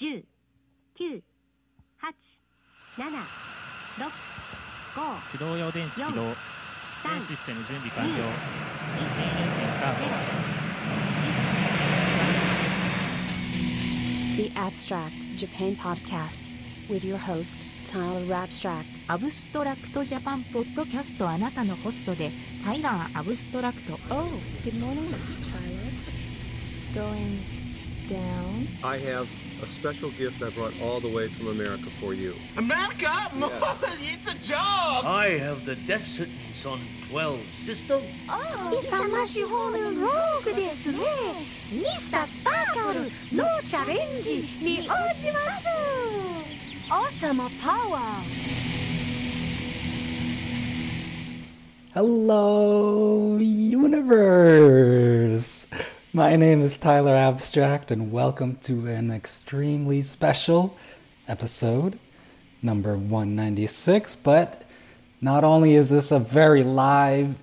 10、9、8、7、6、5、駆動用電池起動全3、システム準備完了インエンジンスタート The Abstract Japan Podcast with your host, Tyler Abstract. アブストラクトジャパンポッドキャストあなたのホストでタイラー・アブストラクト Oh, good morning, Mr. Tyler. Going down? I have a special gift I brought all the way from America for you. America? it's a job! I have the death sentence on 12 systems. 勇ましほるローグですねミスタースパーカルノーチャレンジに応じます王様パワー Hello, universe! My name is Tyler Abstract, and welcome to an extremely special episode, number 196. But not only is this a very live,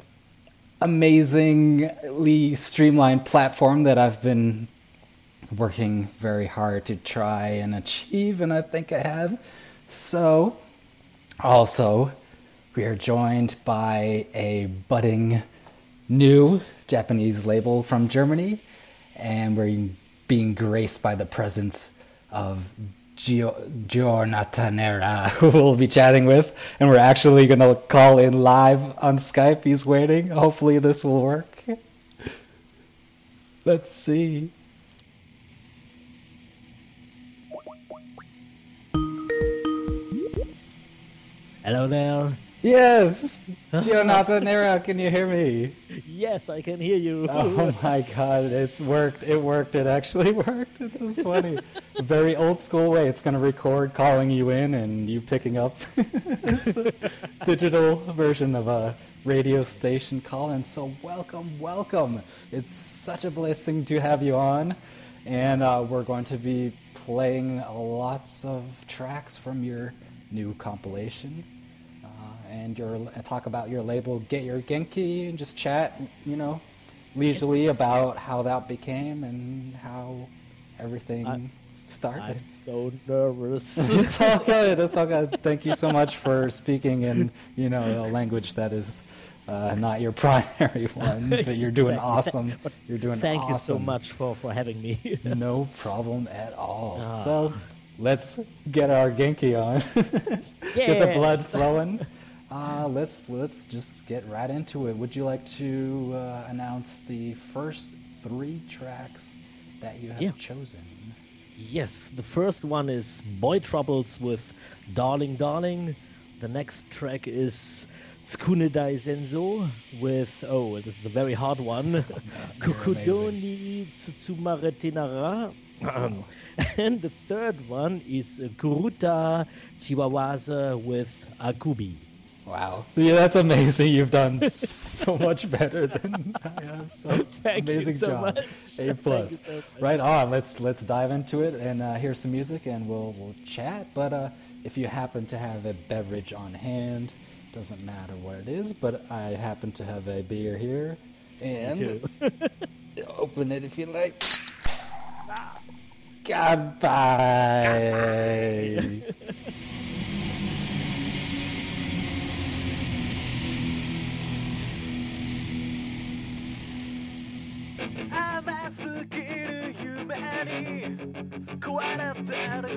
amazingly streamlined platform that I've been working very hard to try and achieve, and I think I have. So, also, we are joined by a budding new Japanese label from Germany, and we're being graced by the presence of Gio- Giornatanera, who we'll be chatting with, and we're actually going to call in live on Skype. He's waiting. Hopefully, this will work. Let's see. Hello there Yes, Giornatanera, can you hear me? Yes I can hear you Oh my god, it's worked. It worked. It actually worked. It's just funny. Very old school way. It's going to record calling you in and you picking up. it's a digital version of a radio station call in. So, welcome, welcome. It's such a blessing to have you on. And uh, we're going to be playing lots of tracks from your new compilation and your and talk about your label Get Your Genki and just chat, you know, leisurely about how that became and how everything I- started. I'm so nervous it's all good. It's all good. Thank you so much for speaking in you know a language that is uh, not your primary one, but you're doing awesome. You're doing thank you so much for for having me No problem at all. Ah. So let's get our Genki on. get the blood flowing. Uh, let's let's just get right into it. Would you like to uh, announce the first three tracks that you have Yeah. chosen? Yes, the first one is Boy Troubles with Darling Darling. The next track is Tsukunedai Senso with, oh, this is a very hard one. Kukudoni Tsutsumare Tenara. and the third one is Kuruta Chiwawaza with Akubi. Wow, yeah, that's amazing. You've done so much better than I have. So Thank you amazing so job. much. A Thank you plus. so much. Right on. Let's let's dive into it and uh, hear some music and we'll we'll chat. But uh, if you happen to have a beverage on hand, doesn't matter what it is. But I happen to have a beer here, and too. open it if you like. Goodbye. " 甘すぎる夢に壊れてる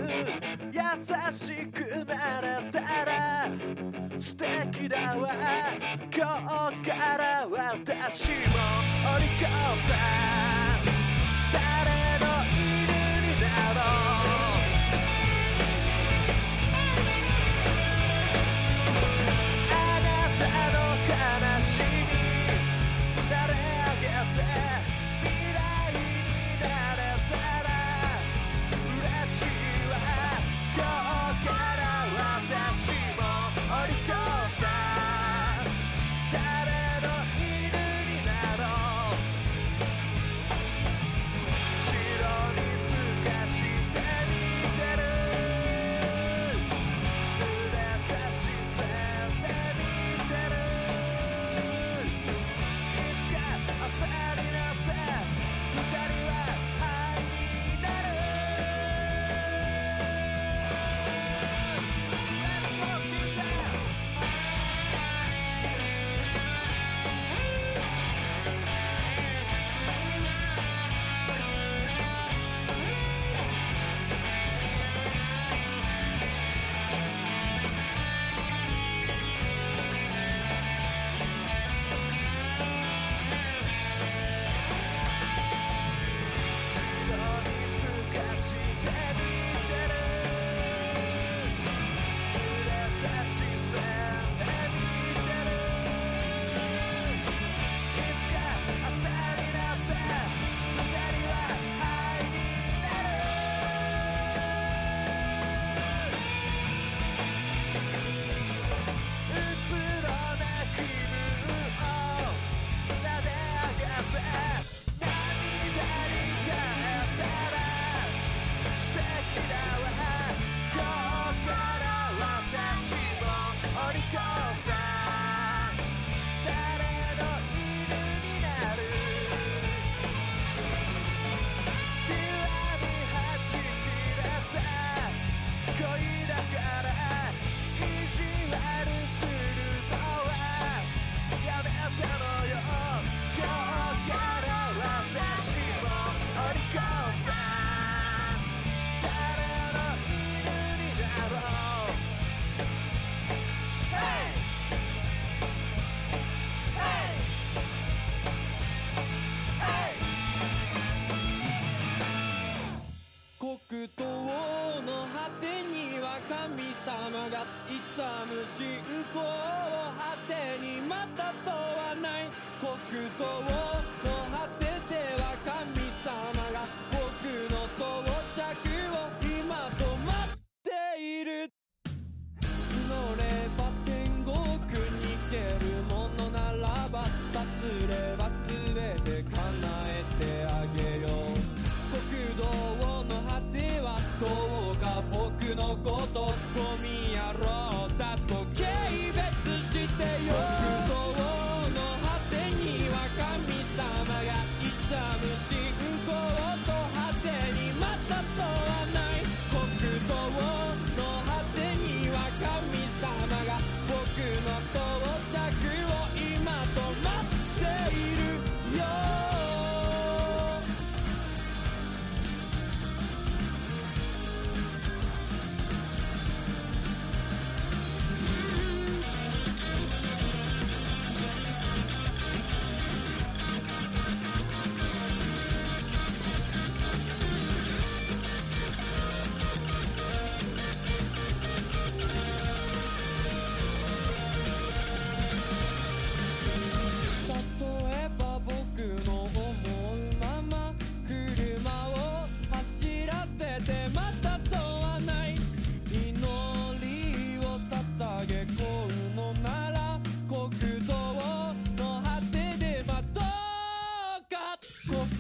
優しくなれたら素敵だわ今日から私もお利口さん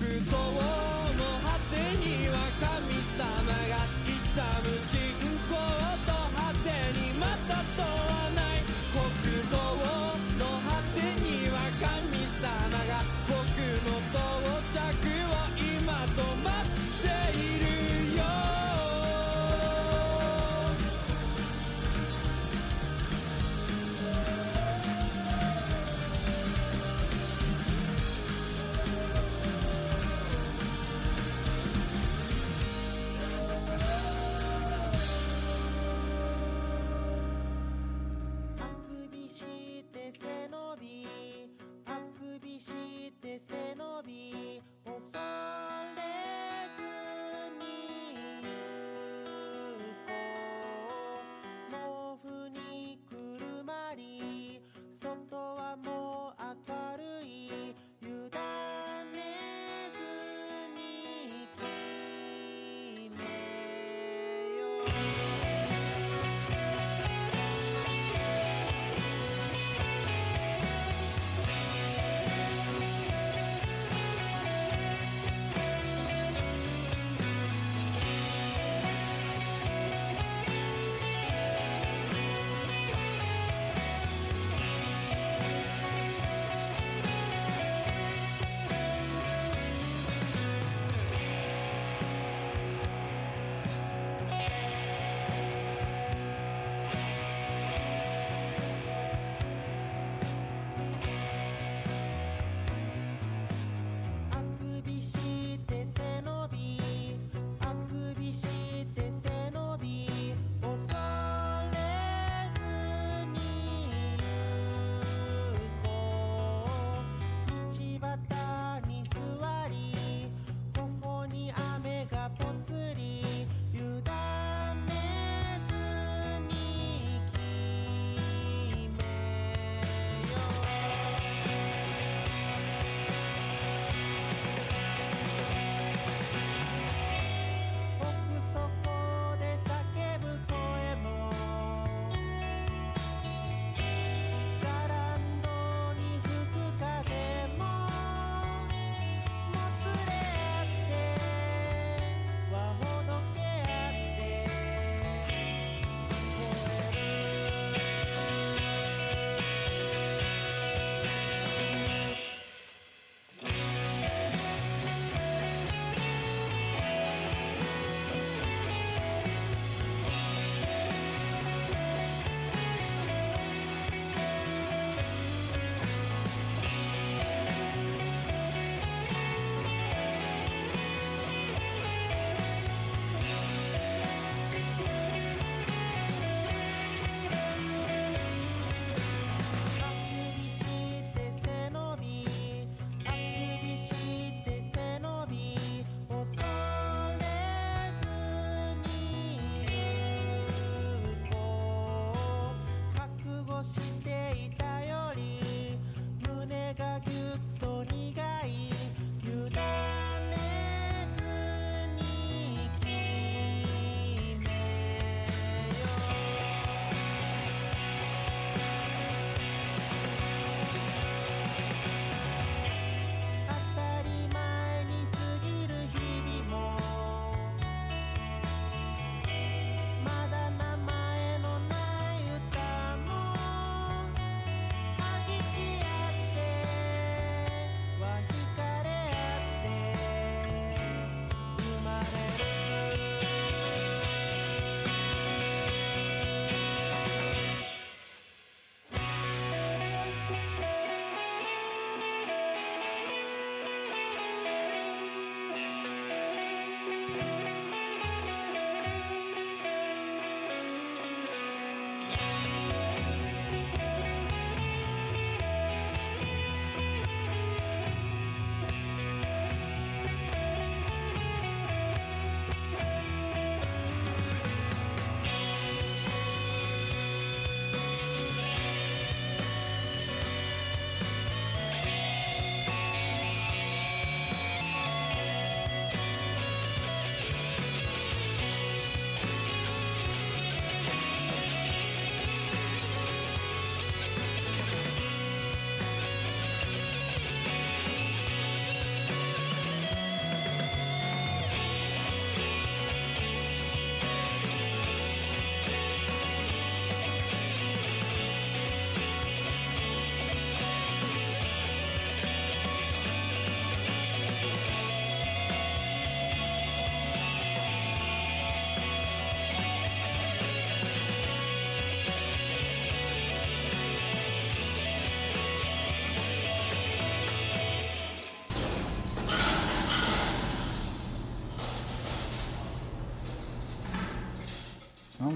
くと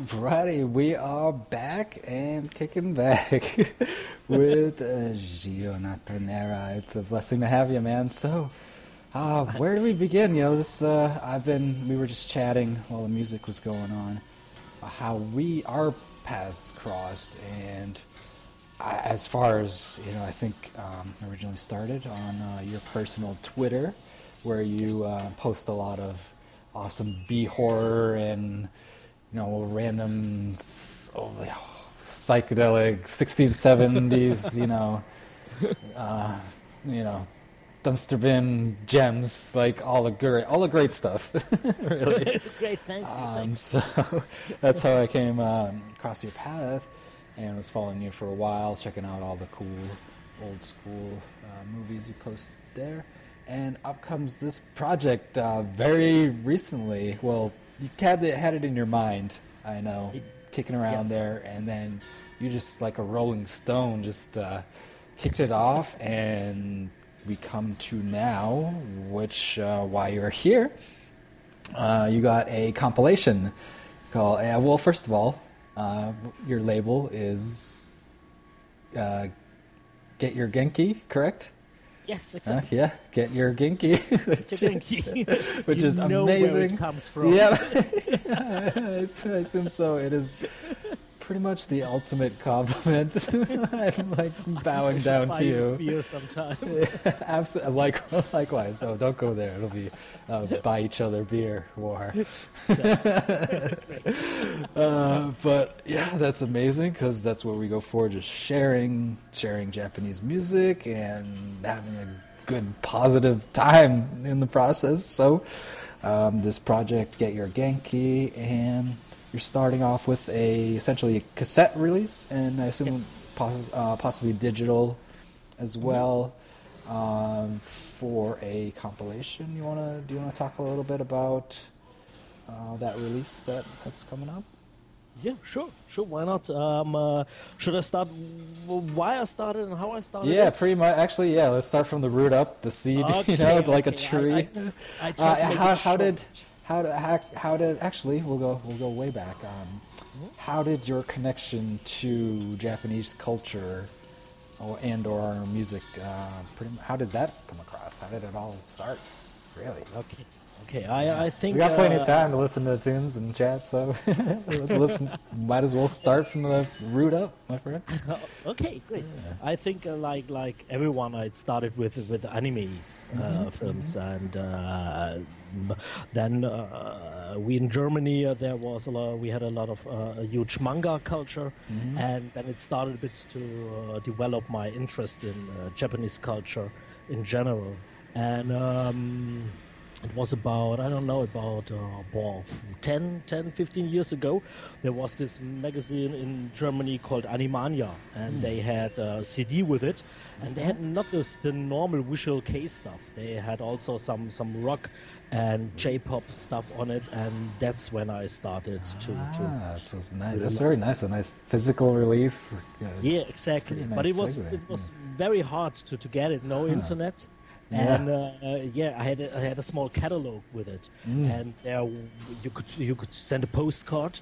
Alrighty, we are back and kicking back with uh, Gio Natanera. It's a blessing to have you, man. So, uh, where do we begin? You know, this uh, I've been. We were just chatting while the music was going on, uh, how we our paths crossed, and I, as far as you know, I think um, originally started on uh, your personal Twitter, where you uh, post a lot of awesome B horror and you know random oh, psychedelic 60s 70s you know uh, you know dumpster bin gems like all the great all the great stuff really Great, thank you. um, so that's how I came um, across your path and was following you for a while, checking out all the cool old school uh, movies you posted there. And up comes this project uh, very recently. Well, you had it, had it in your mind, I know, kicking around Yes. there, and then you just like a rolling stone just uh, kicked it off, and we come to now, which uh, why you're here uh, you got a compilation called. Uh, well, first of all, uh, your label is uh, Get Your Genki, correct? Yes, Uh, yeah, Get Your Genki, which, Genki. which You is amazing. Comes from. Yeah, I assume so. It is pretty much the ultimate compliment. I'm like bowing down to you you. beer sometime. Absolutely. Like, likewise, though. don't go there. It'll be uh, buy each other beer war. uh, but yeah, that's amazing because that's what we go for. Just sharing, sharing Japanese music and having a good, positive time in the process. So, um, this project, Get Your Genki, and you're starting off with a essentially a cassette release, and I assume Yes. poss- uh, possibly digital as well um, for a compilation. You wanna do you wanna talk a little bit about uh, that release that that's coming up? Yeah, sure, sure. Why not? Um, uh, should I start why I started and how I started? Yeah, it? pretty much. Actually, yeah. Let's start from the root up, the seed. you know, Okay, like a okay, I- tree. I- I uh, how, how did how did how, how did actually we'll go we'll go way back. Um, how did your connection to Japanese culture or and or music uh, pretty how did that come across? How did it all start? Really? Okay, okay. I I think We got plenty uh, of time to listen to tunes and chat, so let's, let's might as well start from the root up, my friend. okay, great. I think uh, like like everyone, I started with with animes Mm-hmm, uh, films, and uh, m- then uh, we in Germany uh, there was a lot. We had a lot of uh, a huge manga culture, Mm-hmm. and then it started a bit to uh, develop my interest in uh, Japanese culture in general, and. Um, it was about i don't know about uh, well, 10 10 15 years ago there was this magazine in germany called animania and they had a cd with it and they had not just the normal visual kei stuff they had also some some rock and j-pop stuff on it and that's when i started to, to Ah, so it's nice. That's very nice. A nice physical release. Yeah. yeah exactly pretty but it was segue, it was very hard to, to get it no internet Yeah. And uh, uh, yeah i had a, i had a small catalog with it Mm. and there you could you could send a postcard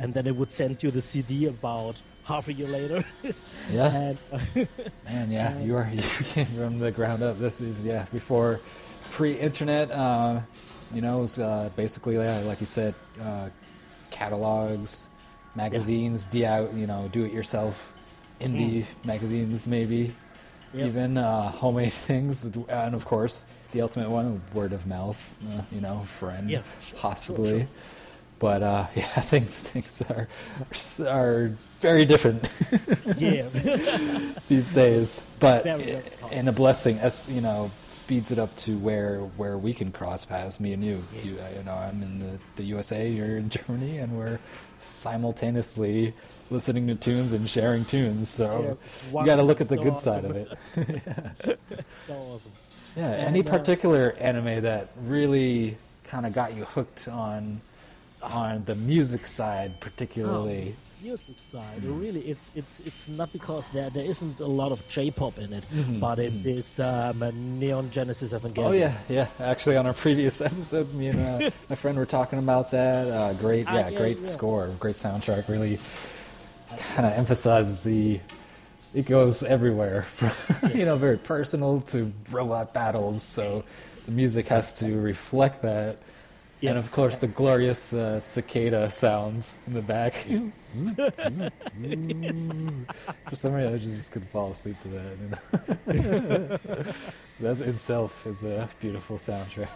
and then it would send you the cd about half a year later Yeah. and uh, Man, yeah, you are you came from the ground up. This is yeah before pre-internet. Uh, you know, it was uh, basically yeah, like you said, uh, catalogs, magazines, DIY, you know, do-it-yourself, indie magazines maybe, Yep. even uh, homemade things, and of course the ultimate one, word of mouth. Uh, you know, friend, Yeah, possibly. sure, sure. But uh, yeah, things things are are very different. yeah these days. But Very, i- very hard. and a blessing, as you know, speeds it up to where where we can cross paths, me and you. You, uh, you know, I'm in the, the USA, you're in Germany, and we're simultaneously listening to tunes and sharing tunes. Yeah, So it's you got to look at the so good side of it. so awesome Yeah. And, Any uh, particular anime that really kind of got you hooked on on the music side, particularly? music side, really, it's it's it's not because there there isn't a lot of J-pop in it, but it is um, a Neon Genesis Evangelion. Oh yeah, yeah. Actually, on our previous episode, me and uh, my friend were talking about that. Uh, great, Ah, yeah, yeah, great yeah. score, great soundtrack. Really, kind of emphasizes the. It goes everywhere, from, you know, very personal to robot battles. So the music has to reflect that. Yeah. And of course, the glorious uh, cicada sounds in the back. For some reason, I just could fall asleep to that. You know? that itself is a beautiful soundtrack.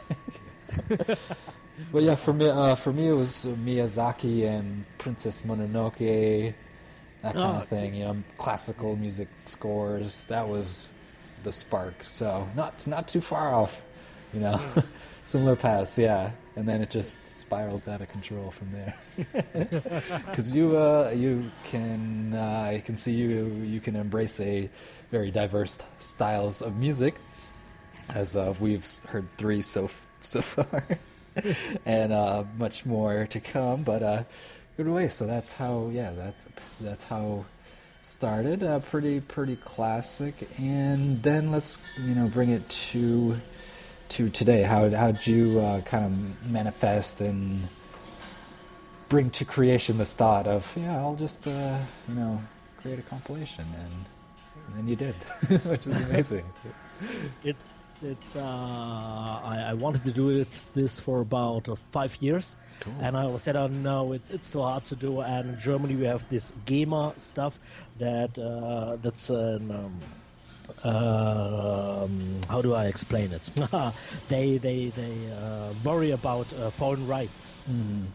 but yeah, for me, uh, for me, it was Miyazaki and Princess Mononoke, that kind Oh, of thing. You know, classical music scores. That was the spark. So not not too far off. You know, similar paths. Yeah, and then it just spirals out of control from there. Because you uh, you can uh, I can see you you can embrace a very diverse styles of music, as uh, we've heard three so so far, and uh, much more to come. But uh, good way. So that's how yeah that's that's how started. Uh, pretty pretty classic. And then let's you know bring it to to today. How how'd you uh, kind of manifest and bring to creation this thought of yeah I'll just uh, you know create a compilation and, and then you did, which is amazing. It's it's. Uh, I, I wanted to do it, this for about uh, five years, and I said, "Oh no, it's it's too hard to do." And in Germany, we have this GEMA stuff that uh, that's an. Um, um, how do I explain it? they they they uh, worry about uh, foreign rights,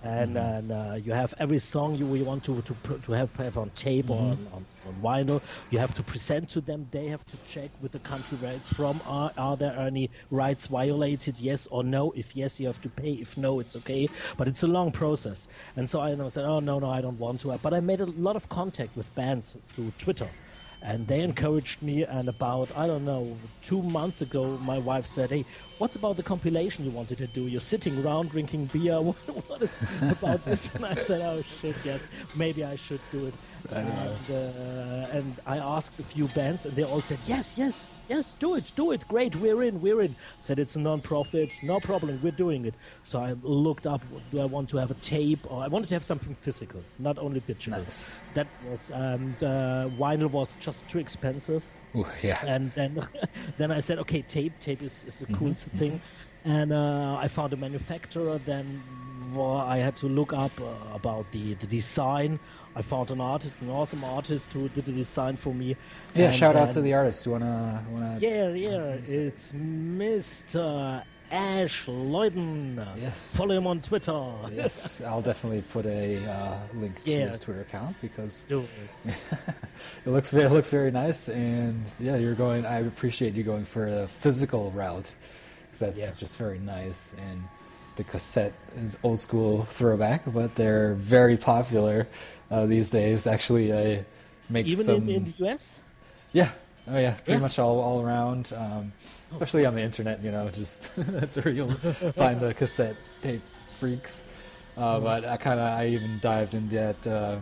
and, and uh, you have every song you, you want to to, to have have on tape or on, on, on vinyl. You have to present to them. They have to check with the country where it's from. Are are there any rights violated? Yes or no. If yes, you have to pay. If no, it's okay. But it's a long process. And so I know, said, oh no no, I don't want to. But I made a lot of contact with bands through Twitter and they encouraged me and about i don't know two months ago my wife said hey what's about the compilation you wanted to do? You're sitting around drinking beer. What, what is about this? And i said oh shit yes maybe i should do it. And, uh, and i asked a few bands and they all said yes yes yes do it do it great we're in we're in. Said it's a non-profit no problem we're doing it. So i looked up do i want to have a tape or i wanted to have something physical not only digital Nice. that was and uh, vinyl was just too expensive. Ooh, yeah. and then then i said okay tape tape is, is a cool thing. And uh, i found a manufacturer then well, i had to look up uh, about the, the design i found an artist an awesome artist who did the design for me Yeah, And shout out to the artist. You wanna wanna? yeah yeah it's mr ash Leuden. Yes. follow him on twitter Yes, I'll definitely put a uh, link to his Twitter account because it. it looks very, it looks very nice. And yeah, you're going. I appreciate you going for a physical route because that's Yeah. just very nice. And the cassette is old school throwback, but they're very popular uh, these days. Actually, I make even some. in, in the us Yeah. Oh yeah, pretty Yeah. much all all around. Um, especially on the internet, you know, just that's where you'll find the cassette tape freaks. Uh, but I kind of I even dived in that uh,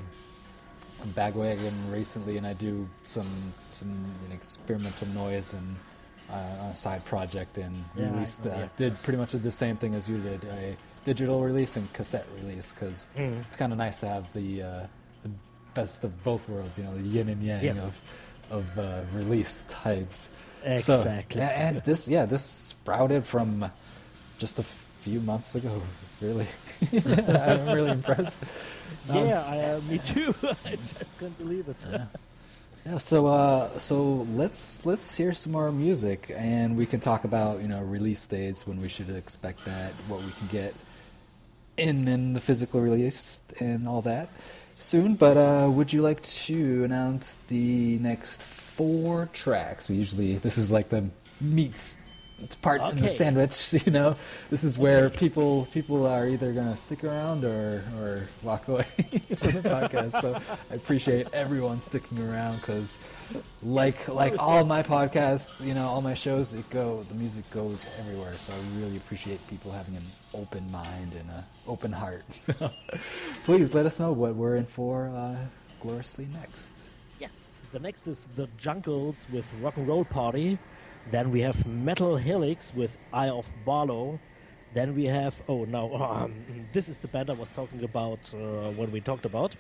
bagwagon recently, and I do some some you know, experimental noise and uh, a side project, and Yeah, I released uh, yeah. did pretty much the same thing as you did a digital release and cassette release because Mm. it's kind of nice to have the, uh, the best of both worlds, you know, the yin and yang Yeah. of of uh, release types. Exactly. So, and this, yeah, this sprouted from just a few months ago. Really, I'm really impressed. Um, yeah I, uh, me too i just couldn't believe it Yeah, so uh, so let's let's hear some more music, and we can talk about you know release dates when we should expect that, what we can get in in the physical release, and all that soon. But uh, would you like to announce the next four tracks? We usually this is like the meats it's part in the sandwich. You know, this is where people people are either gonna stick around or or walk away from the podcast. So I appreciate everyone sticking around because, like like all my podcasts, you know, all my shows, it go the music goes everywhere. So I really appreciate people having an open mind and an open heart. So please let us know what we're in for uh, gloriously next. Yes. The next is the Junkles with Rock and Roll Party. Then we have Metal Helix with Eye of Barlow. Then we have oh no, um, this is the band I was talking about uh, when we talked about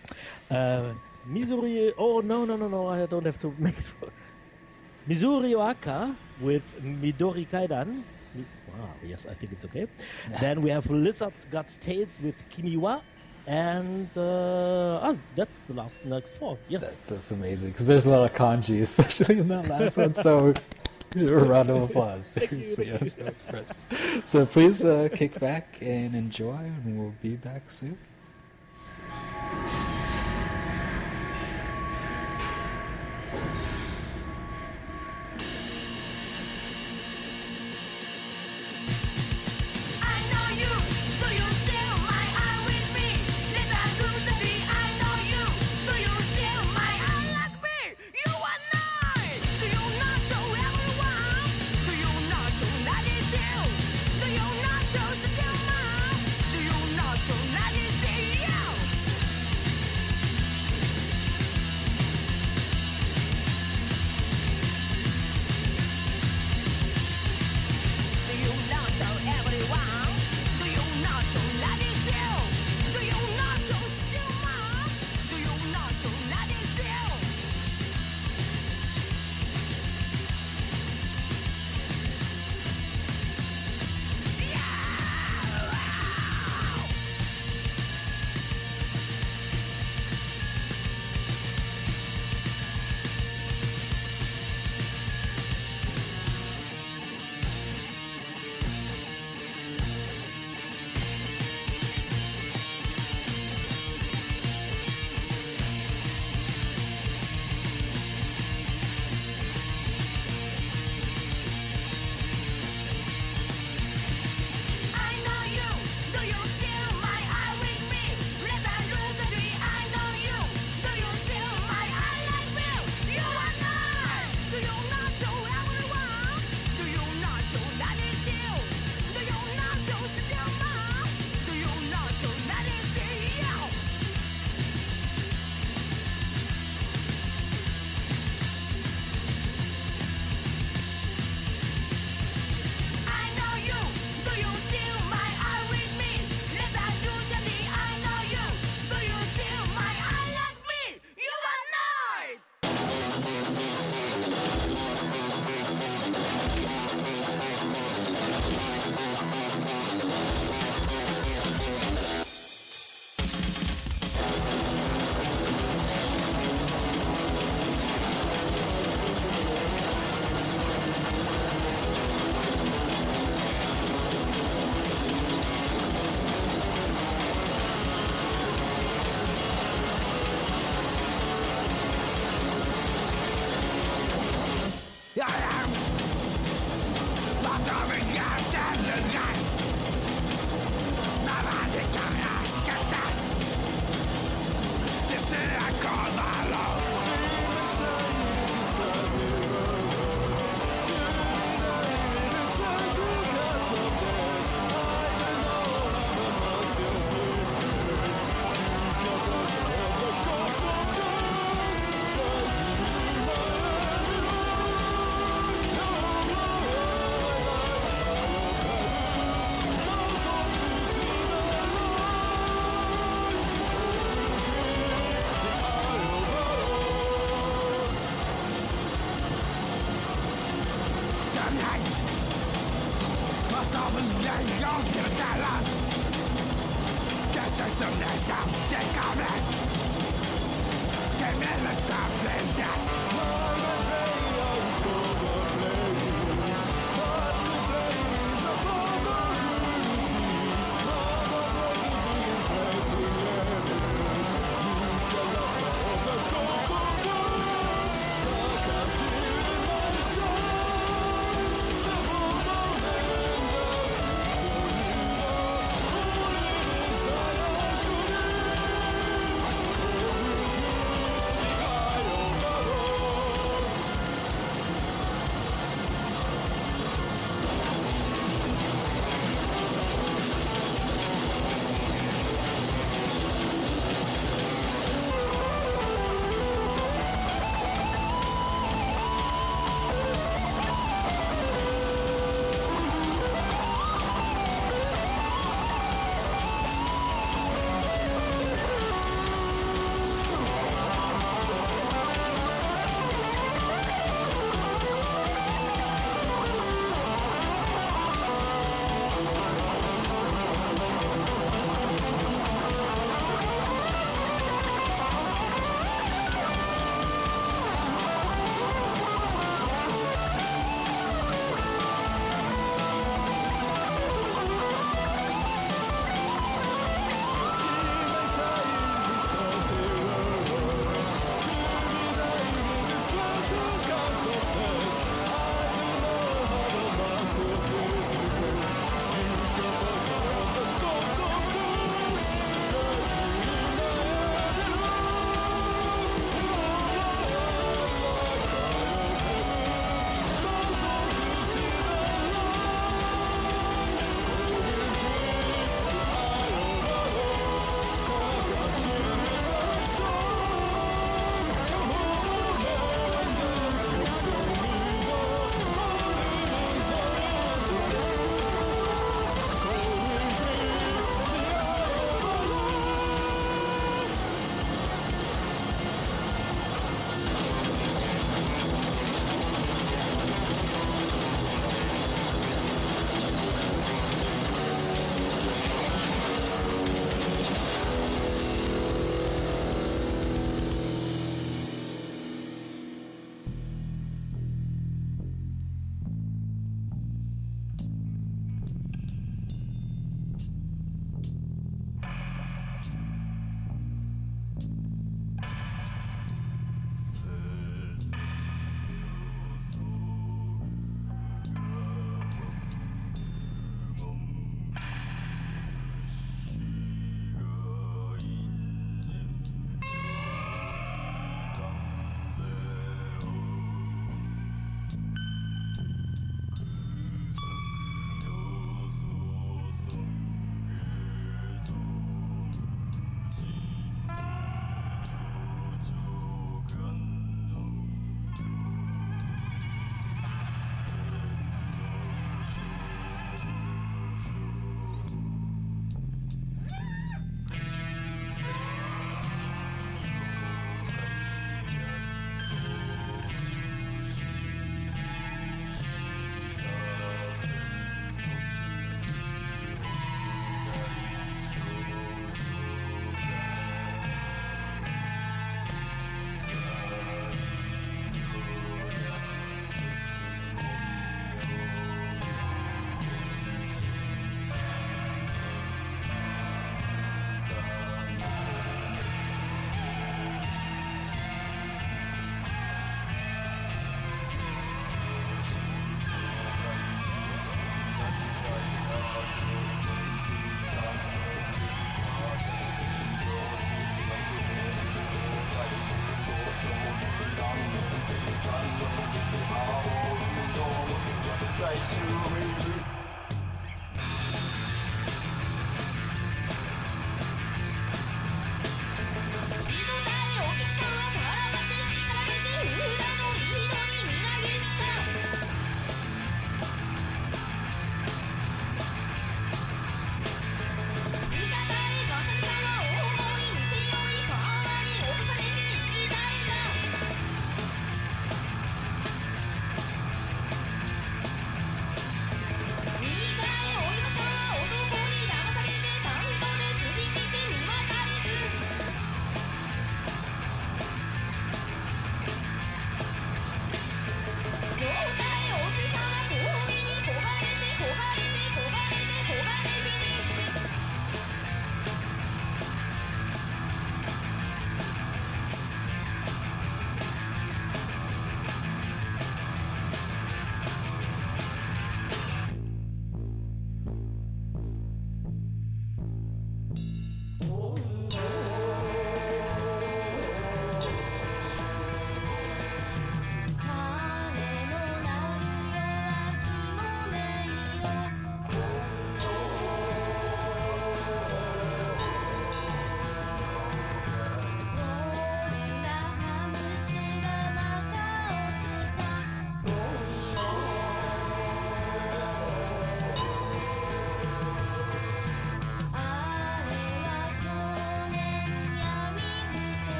uh, Missouri. Oh no no no no! I don't have to make it. Missouri Oaka with Midori Kaidan. Wow, yes, I think it's okay. Then we have Lizard's Got Tails with Kimiwa. And uh, oh, that's the last next four. Yes. That's, that's amazing because there's a lot of kanji, especially in that last one. So, a round of applause. Seriously, I'm so impressed. So please uh, kick back and enjoy, and we'll be back soon.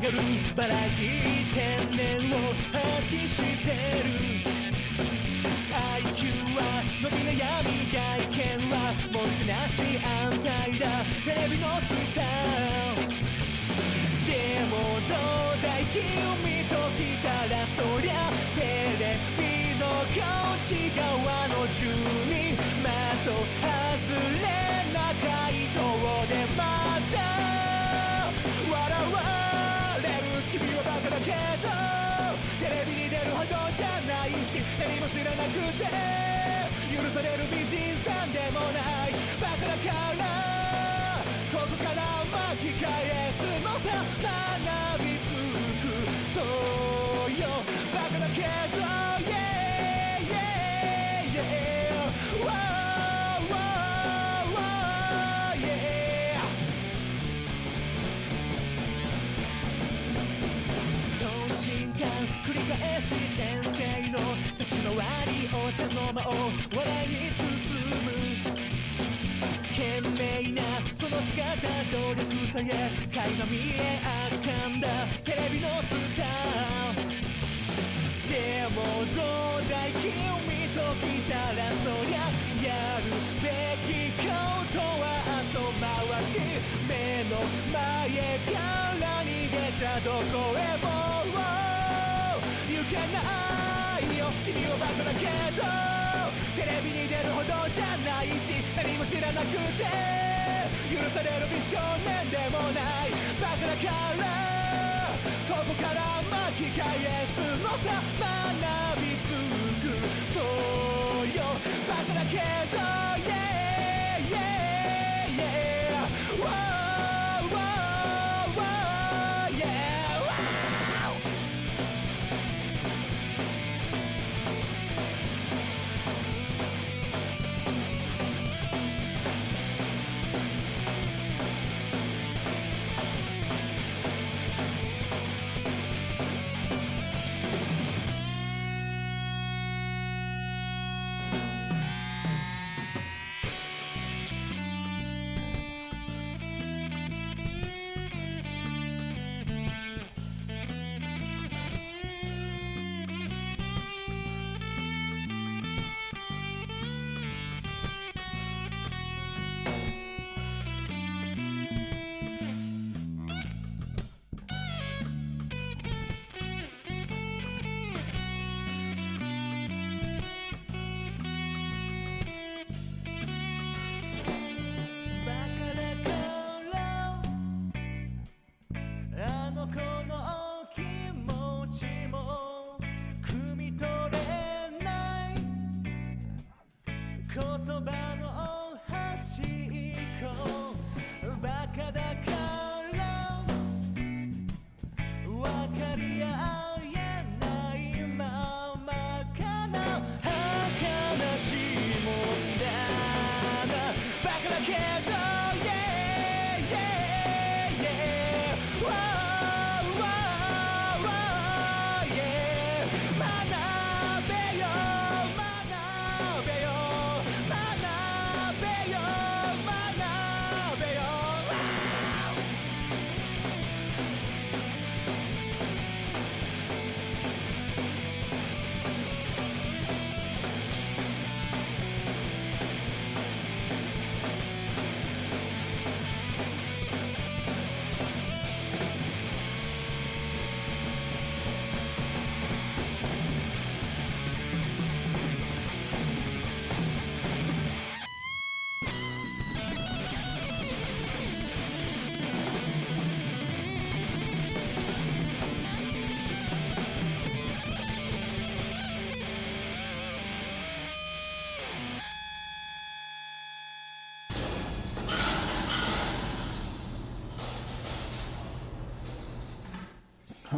がる。バラエティー天然を発揮してる。IQ は伸び悩み外見は文句なし安泰だ。テレビのスター。でもどうだい？気をも知らなくて許される美人さんでもない。バカだからここから巻き返すのさを笑いに包む懸命なその姿努力さえ垣間見えあかんだ。テレビのスターでもどうだい君ときたらそりゃやるべきことは後回し目の前から逃げちゃどこへも行けないよ。君はバカだけど。レビに出るほどじゃないし何も知らなくて許される美少年でもない。バカだからここから巻き返すのさ学びつく。そうよ。バカだけど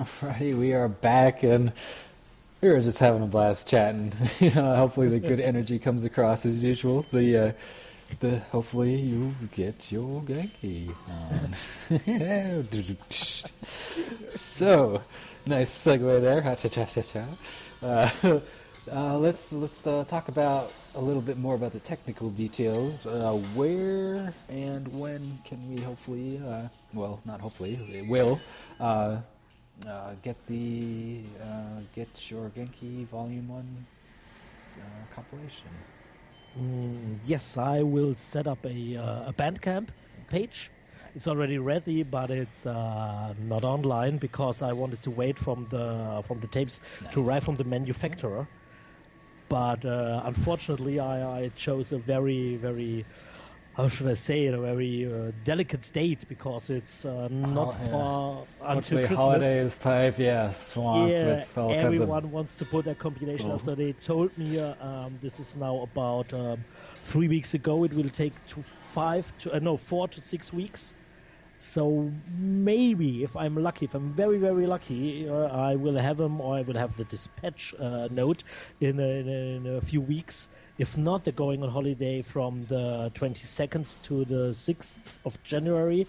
Alrighty, we are back and we were just having a blast chatting. you know, hopefully the good energy comes across as usual. The uh, the hopefully you get your Genki on. so nice segue there. Ha cha cha cha. Uh, uh, let's let's uh, talk about a little bit more about the technical details. Uh, where and when can we hopefully, uh, well, not hopefully, we will uh, get the uh, get your Genki Volume One uh, compilation? Mm, yes, I will set up a, uh, a Bandcamp page. It's already ready, but it's uh, not online because I wanted to wait from the from the tapes to arrive from the manufacturer. But uh, unfortunately, I, I chose a very very how should I say it a very uh, delicate date because it's uh, not Oh, yeah. far until Unfortunately, Christmas. holidays type, yeah, swamped Yeah, with all kinds of. everyone wants to put their compilation out. Cool. So they told me uh, um, this is now about um, three weeks ago. It will take to five to uh, no four to six weeks. So maybe if I'm lucky, if I'm very very lucky, uh, I will have them or I will have the dispatch uh, note in a, in, a, in a few weeks. If not, they're going on holiday from the 22nd to the 6th of January,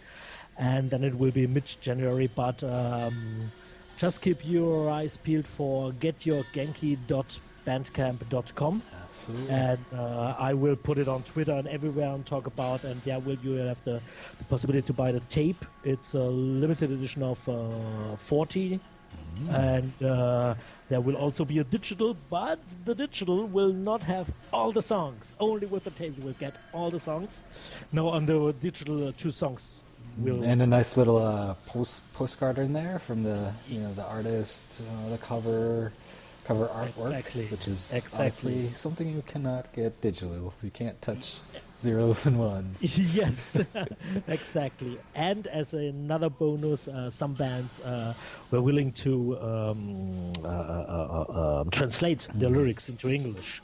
and then it will be mid-January. But um, just keep your eyes peeled for getyourgenki.bandcamp.com Absolutely. and uh, I will put it on Twitter and everywhere and talk about. And there will you will have the, the possibility to buy the tape. It's a limited edition of uh, 40, and uh, there will also be a digital. But the digital will not have all the songs. Only with the tape you will get all the songs. No, on the digital, uh, two songs will. and a nice little uh, post postcard in there from the you know the artist, uh, the cover cover artwork, Exactly. which is Exactly. something you cannot get digitally. You can't touch zeros and ones. yes, exactly. And as another bonus, uh, some bands uh, were willing to um, uh, uh, uh, um, translate their lyrics into English.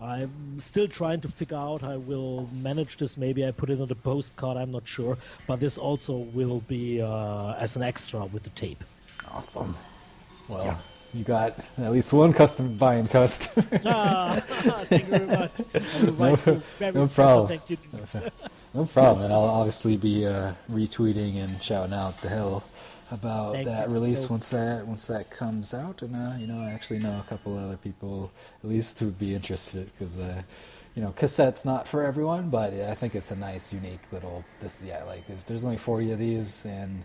I'm still trying to figure out. I will manage this. Maybe I put it on the postcard. I'm not sure. But this also will be uh, as an extra with the tape. Awesome. Well, Yeah. You got at least one custom buying customer. ah, thank you very much. I will write you very no problem. No problem. And I'll obviously be uh, retweeting and shouting out the hell about Thank that release so- once that once that comes out. And uh, you know, I actually know a couple other people at least who would be interested because. Uh, you know, cassette's not for everyone, but I think it's a nice, unique little. This, yeah, like if there's only forty of these, and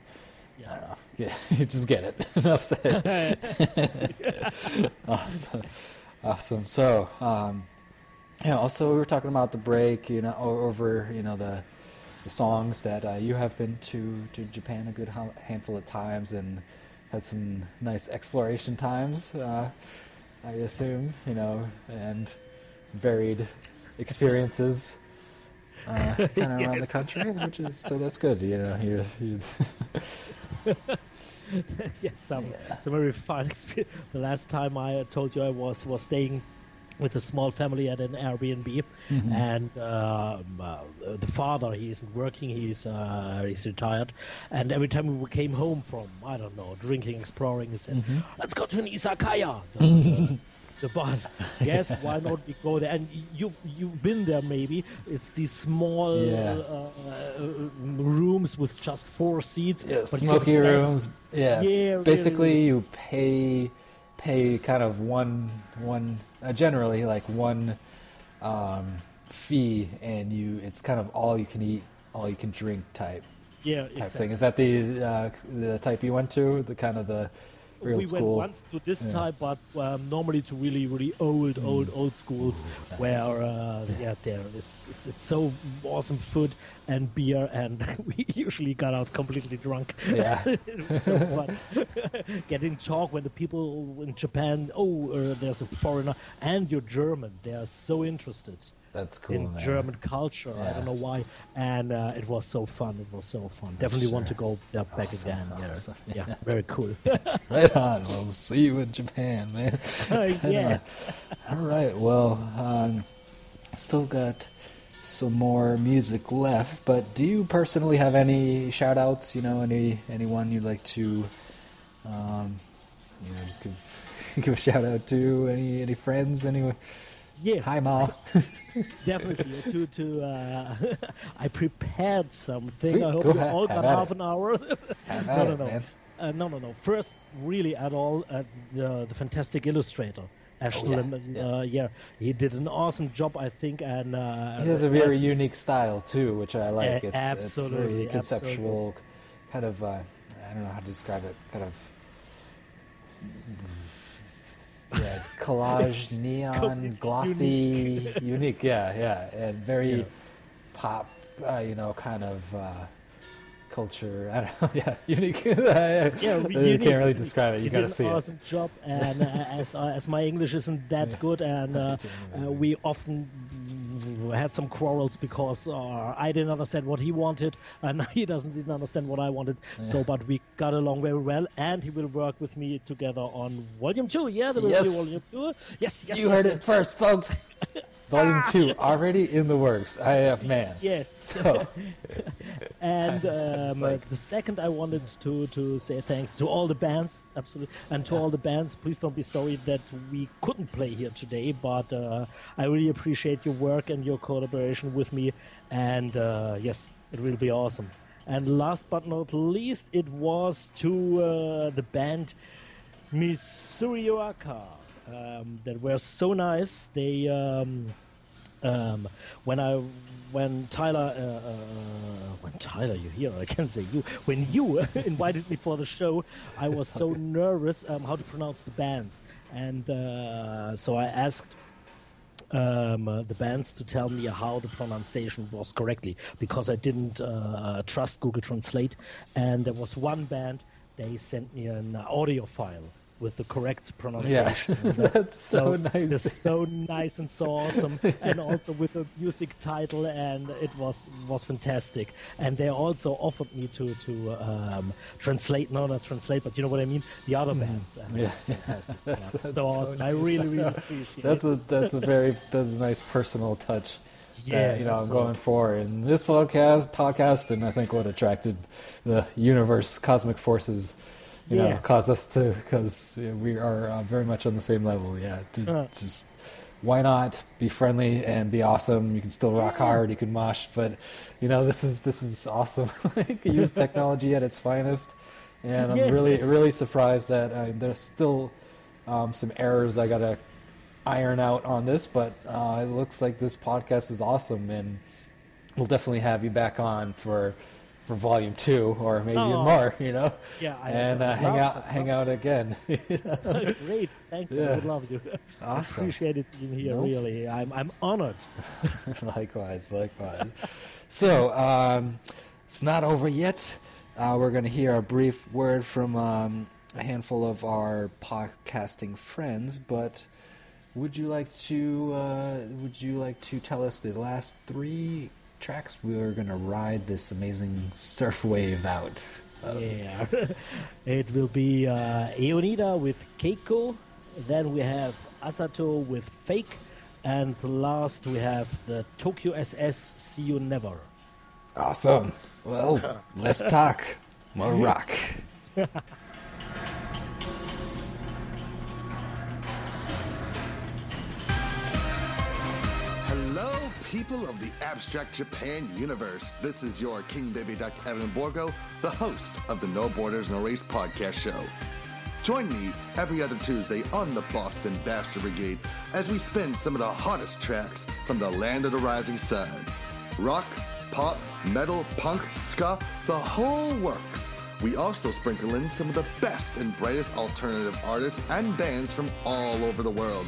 I don't know, yeah, you just get it. Enough said. awesome, awesome. So, um, yeah. Also, we were talking about the break. You know, over you know the, the songs that uh, you have been to to Japan a good ha- handful of times and had some nice exploration times. Uh, I assume you know and varied experiences. Uh, kind of around the country, which is so that's good. You know, you, you yes, some some very fun experience. The last time I told you I was was staying with a small family at an Airbnb, Mm-hmm. and um, uh, the father he isn't working, he's uh, he's retired, and every time we came home from I don't know drinking, exploring, he said, Mm-hmm. "Let's go to an izakaya." The, the, boss, yes, why not we go there? And you've you've been there maybe. It's these small Yeah. uh, uh, rooms with just four seats, yeah, but you get smoky rooms. Yeah, Yeah, basically really. you pay pay kind of one one uh, generally like one um, fee, and you it's kind of all you can eat, all you can drink type Yeah, type exactly. thing. Is that the uh, the type you went to? The kind of the real we school. went once to this Yeah. type, but um, normally to really, really old, old, old schools nice. where, uh, yeah, there is it's, it's so awesome food and beer, and we usually got out completely drunk. Yeah. it was so fun. Getting talk when the people in Japan, oh, uh, there's a foreigner, and you're German. They are so interested That's cool. in man. German culture. I don't know why, and uh, it was so fun. It was so fun. Definitely want to go there back Awesome, again. Yeah. awesome. yeah, very cool. Right on. We'll see you in Japan, man. yes. All right. Well, um, still got some more music left, but do you personally have any shout outs? You know, any anyone you'd like to, um, you know, just give give a shout out to? Any any friends? Any? Yeah, Hi, Ma. definitely. To to uh, I prepared something. Sweet, I hope go you ahead, all have got half it. an hour. No, no, it, no. man. Uh, no, no, no. First, really, at all, uh, the the fantastic illustrator. Ashley, yeah, yeah. Uh, yeah, he did an awesome job, I think, and uh, He has a very as- unique style too, which I like. Uh, it's, it's very conceptual, kind of. Uh, I don't know how to describe it. Kind of yeah, collage, neon, glossy, unique. Yeah, yeah, and very Yeah. pop. Uh, you know, kind of uh, culture. I don't know. Yeah, unique. yeah, Yeah, you unique. can't really describe it. You, You gotta see an it. awesome job, and uh, as uh, as my English isn't that good, and uh, we often had some quarrels because uh, I didn't understand what he wanted, and he doesn't didn't understand what I wanted. So, but we got along very well, and he will work with me together on volume two. Yeah, there will Yes. be volume two. Yes, yes, You yes, heard yes, it first, folks. Volume two already in the works. I have man. Yes. So And um, like- the second, I wanted to to say thanks to all the bands, absolutely, and to all the bands. Please don't be sorry that we couldn't play here today, but uh, I really appreciate your work and your collaboration with me. And uh, yes, it will be awesome. And last but not least, it was to uh, the band Misurioaka um, that were so nice. They um, um, when I when Tyler uh, uh, when Tyler you here I can't say you when you invited me for the show I was so nervous um, how to pronounce the bands. And uh, so I asked um, uh, the bands to tell me how the pronunciation was correctly because I didn't uh, trust Google Translate. And there was one band they sent me an audio file with the correct pronunciation that- that's so, nice. it's so nice and so awesome, and also with a music title, and it was was fantastic. And they also offered me to to um, translate, no, not translate, but you know what I mean, the other bands. And Mm. Yeah. fantastic. That's- Yeah, that's so so awesome. I really, really appreciate That's it. a that's a very that's a nice personal touch. Yeah, that, you know, I'm going for in this podcast podcast, and I think what attracted the universe, cosmic forces, you know, Yeah. caused us to because we are uh, very much on the same level. Yeah, Uh. just why not be friendly and be awesome? You can still rock hard, you can mosh, but you know, this is this is awesome. like, use technology at its finest, and I'm Yeah. really really surprised that uh, there's still um, some errors I gotta iron out on this, but uh, it looks like this podcast is awesome, and we'll definitely have you back on for for volume two or maybe even Oh. more. You know, Yeah, I- and uh, hang out hang out again. Great, thank you. I would love you. I Awesome. appreciate it being here. Nope. Really, I'm I'm honored. likewise, likewise. So um, it's not over yet. Uh, we're going to hear a brief word from um, a handful of our podcasting friends, but. Would you like to? Uh, would you like to tell us the last three tracks we're gonna ride this amazing surf wave out? Yeah, it will be uh, Eonida with Keiko. Then we have Asato with Fake, and last we have the Tokyo SS See You Never. Awesome. Well, let's talk more rock. People of the Abstract Japan universe. This is your King Baby Duck Evan Borgo, the host of the No Borders No Race podcast show. Join me every other Tuesday on the Boston Bastard Brigade as we spin some of the hottest tracks from the land of the rising sun. Rock, pop, metal, punk, ska, the whole works. We also sprinkle in some of the best and brightest alternative artists and bands from all over the world,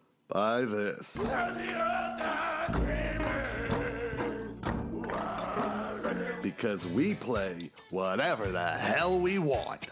by this. Because we play whatever the hell we want.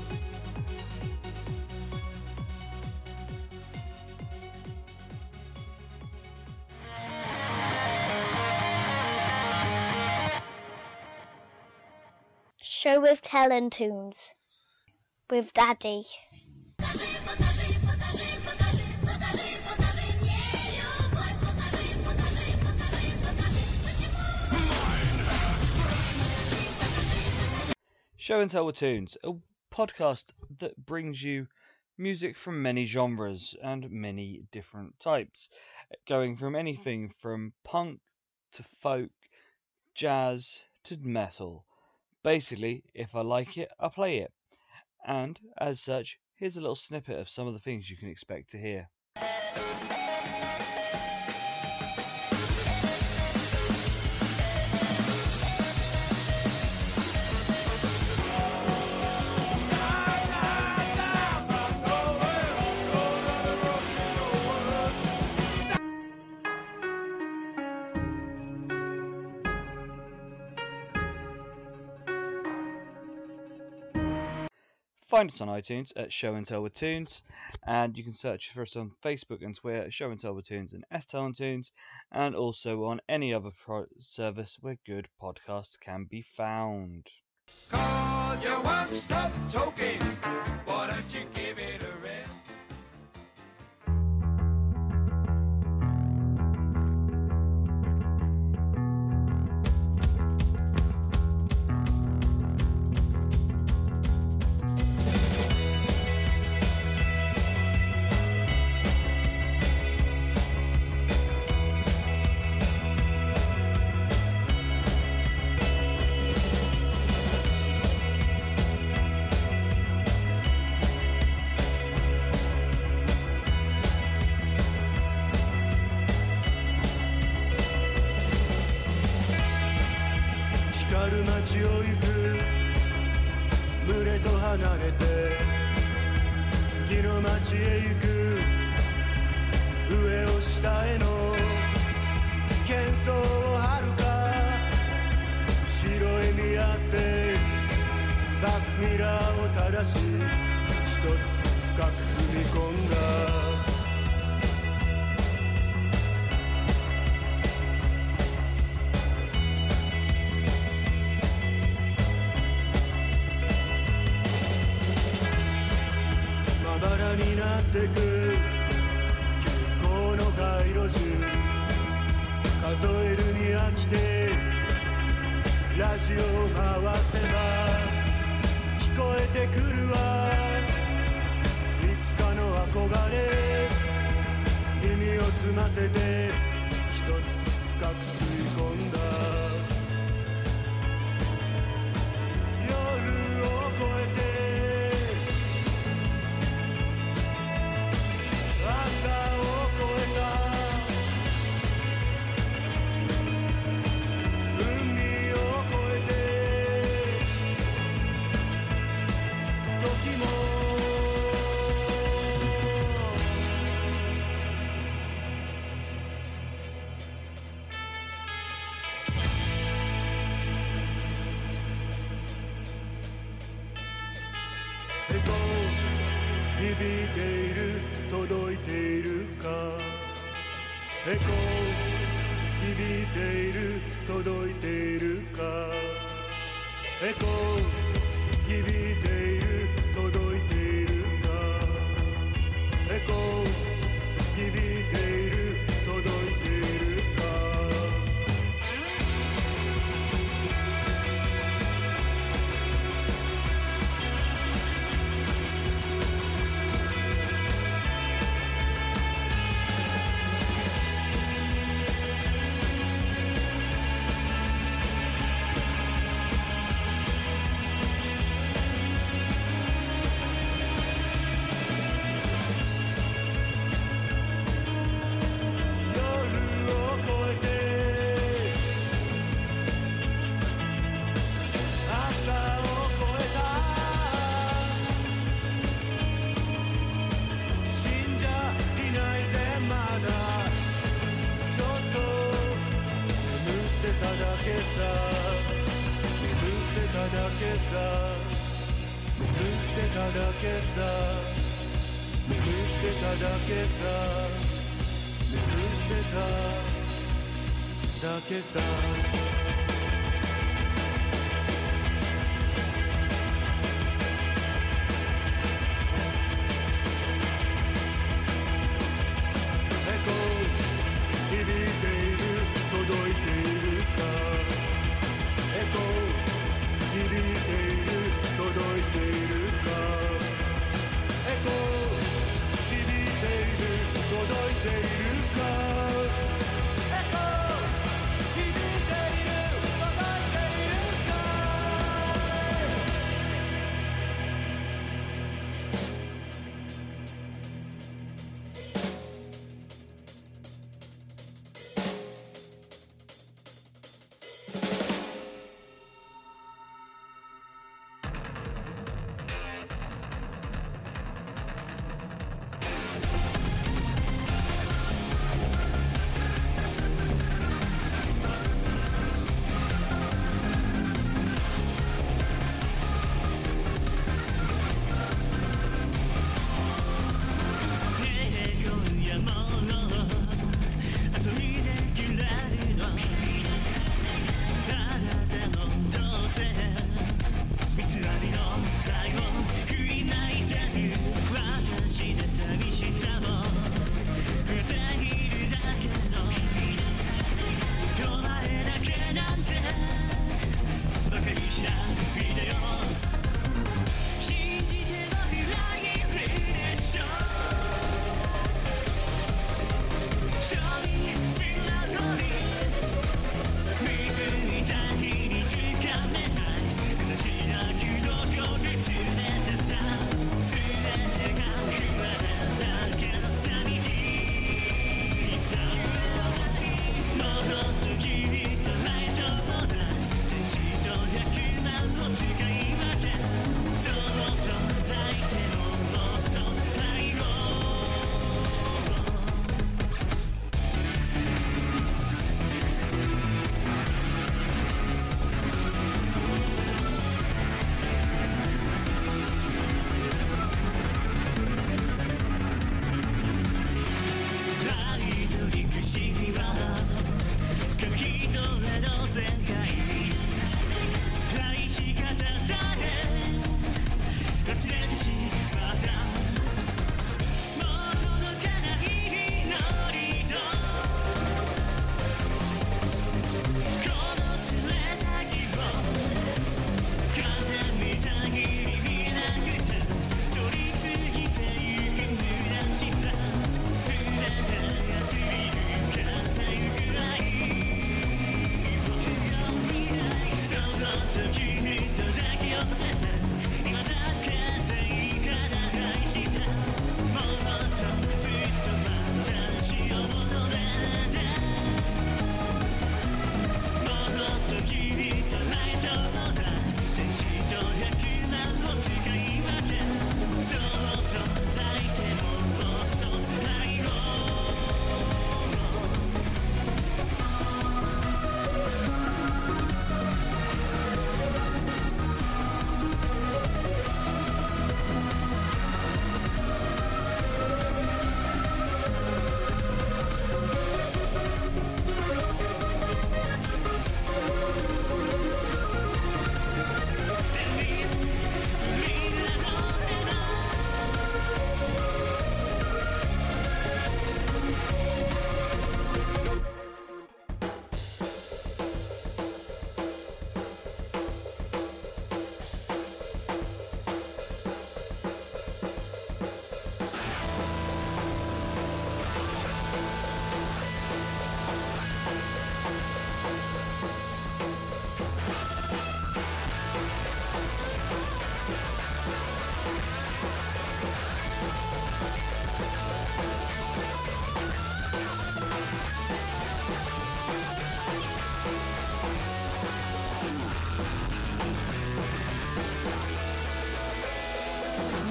Show with Tunes with Daddy. Show and Tell with Tunes, a podcast that brings you music from many genres and many different types, going from anything from punk to folk, jazz to metal. Basically, if I like mm. it, I play it. And as such, here's a little snippet of some of the things you can expect to hear. Find us on iTunes at Show and Tell with Tunes, and you can search for us on Facebook and Twitter Show and Tell with Tunes and S Tell and Tunes, and also on any other pro- service where good podcasts can be found. Call your one-stop token. Why don't you な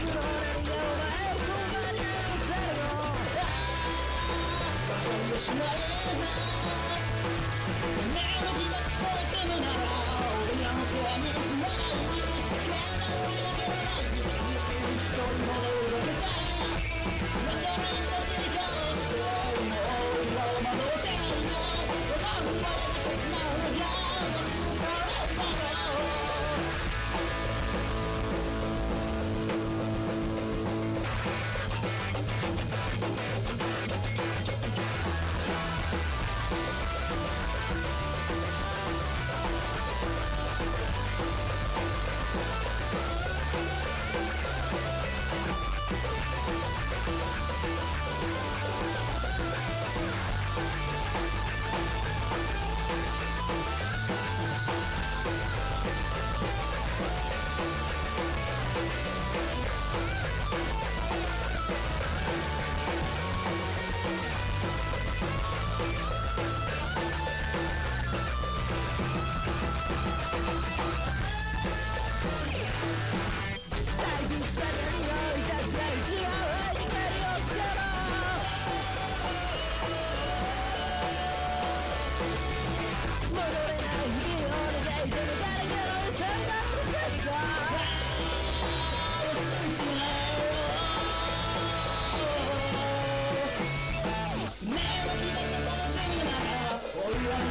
しないな夢の日が燃えてるなら俺らもそうは見せないやめろやめろない一人まで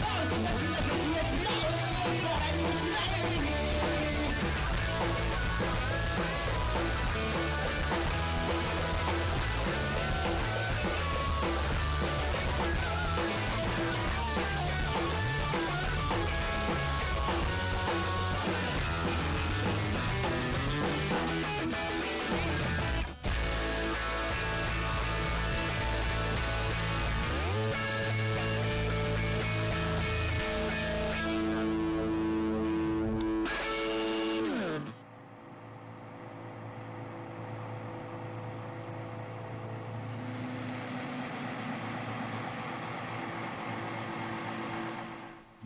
I'm not gonna it's you a I'm not a fool.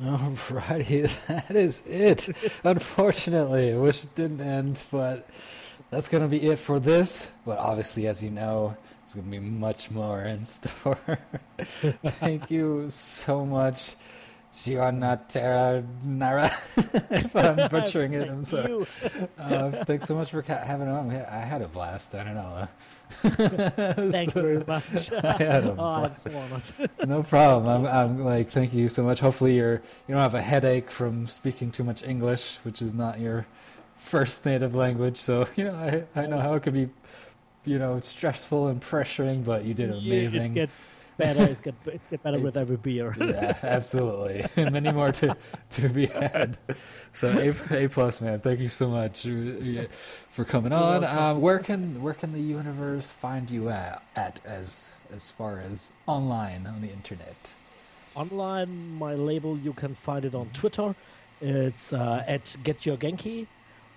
Alrighty, that is it. Unfortunately, I wish it didn't end, but that's gonna be it for this. But obviously, as you know, there's gonna be much more in store. Thank you so much, Gianatera Nara. if I'm butchering it, I'm sorry. Uh, thanks so much for ca- having on. I had a blast. I don't know. Thank you very much. I had a Oh, blast. so no problem. I'm, I'm like, thank you so much. Hopefully, you're you don't have a headache from speaking too much English, which is not your first native language. So you know, I I know how it could be, you know, stressful and pressuring, but you did amazing. Get better. It get it's get better with every beer. yeah, absolutely, and many more to to be had. So a a plus, man. Thank you so much uh, for coming on. Uh, where can where can the universe find you at, at as as far as online on the internet? Online, my label you can find it on Twitter. It's uh, at Get Your Genki,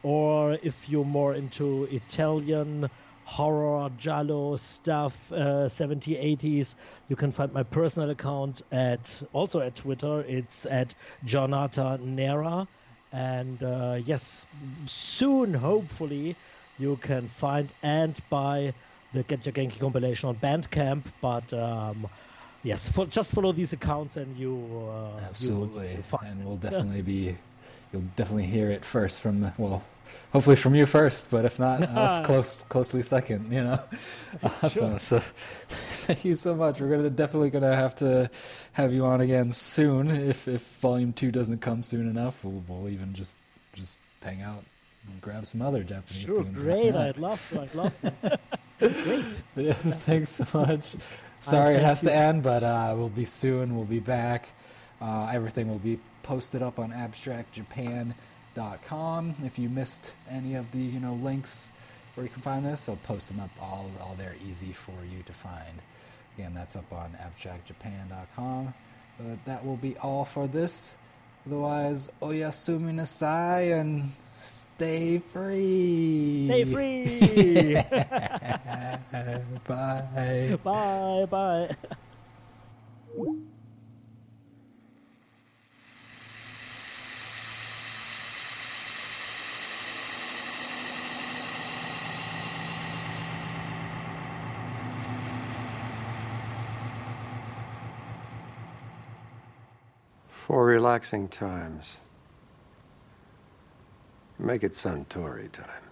or if you're more into Italian horror giallo stuff, uh, 70s, 80s, you can find my personal account at also at Twitter. It's at Jonata Nera, and uh, yes, soon hopefully you can find and buy the Get Your Genki compilation on Bandcamp, but. Um, Yes, fo- just follow these accounts and you. Uh, Absolutely, you find and we'll definitely be. You'll definitely hear it first from the well, hopefully from you first, but if not, us close closely second. You know, awesome. So, Thank you so much. We're gonna definitely gonna have to have you on again soon. If if volume two doesn't come soon enough, we'll, we'll even just just hang out and grab some other Japanese Sure, tunes. great. I'd love to. I'd love to. great. Yeah, thanks so much. Sorry it has to end, but uh, we'll be soon. We'll be back. Uh, everything will be posted up on abstractjapan.com. If you missed any of the you know links where you can find this, I'll post them up all all there easy for you to find. Again, that's up on abstractjapan.com. But that will be all for this. Otherwise, oyasumi nasai and stay free. Stay free. Bye. Bye. Bye. for relaxing times. Make it Suntory time.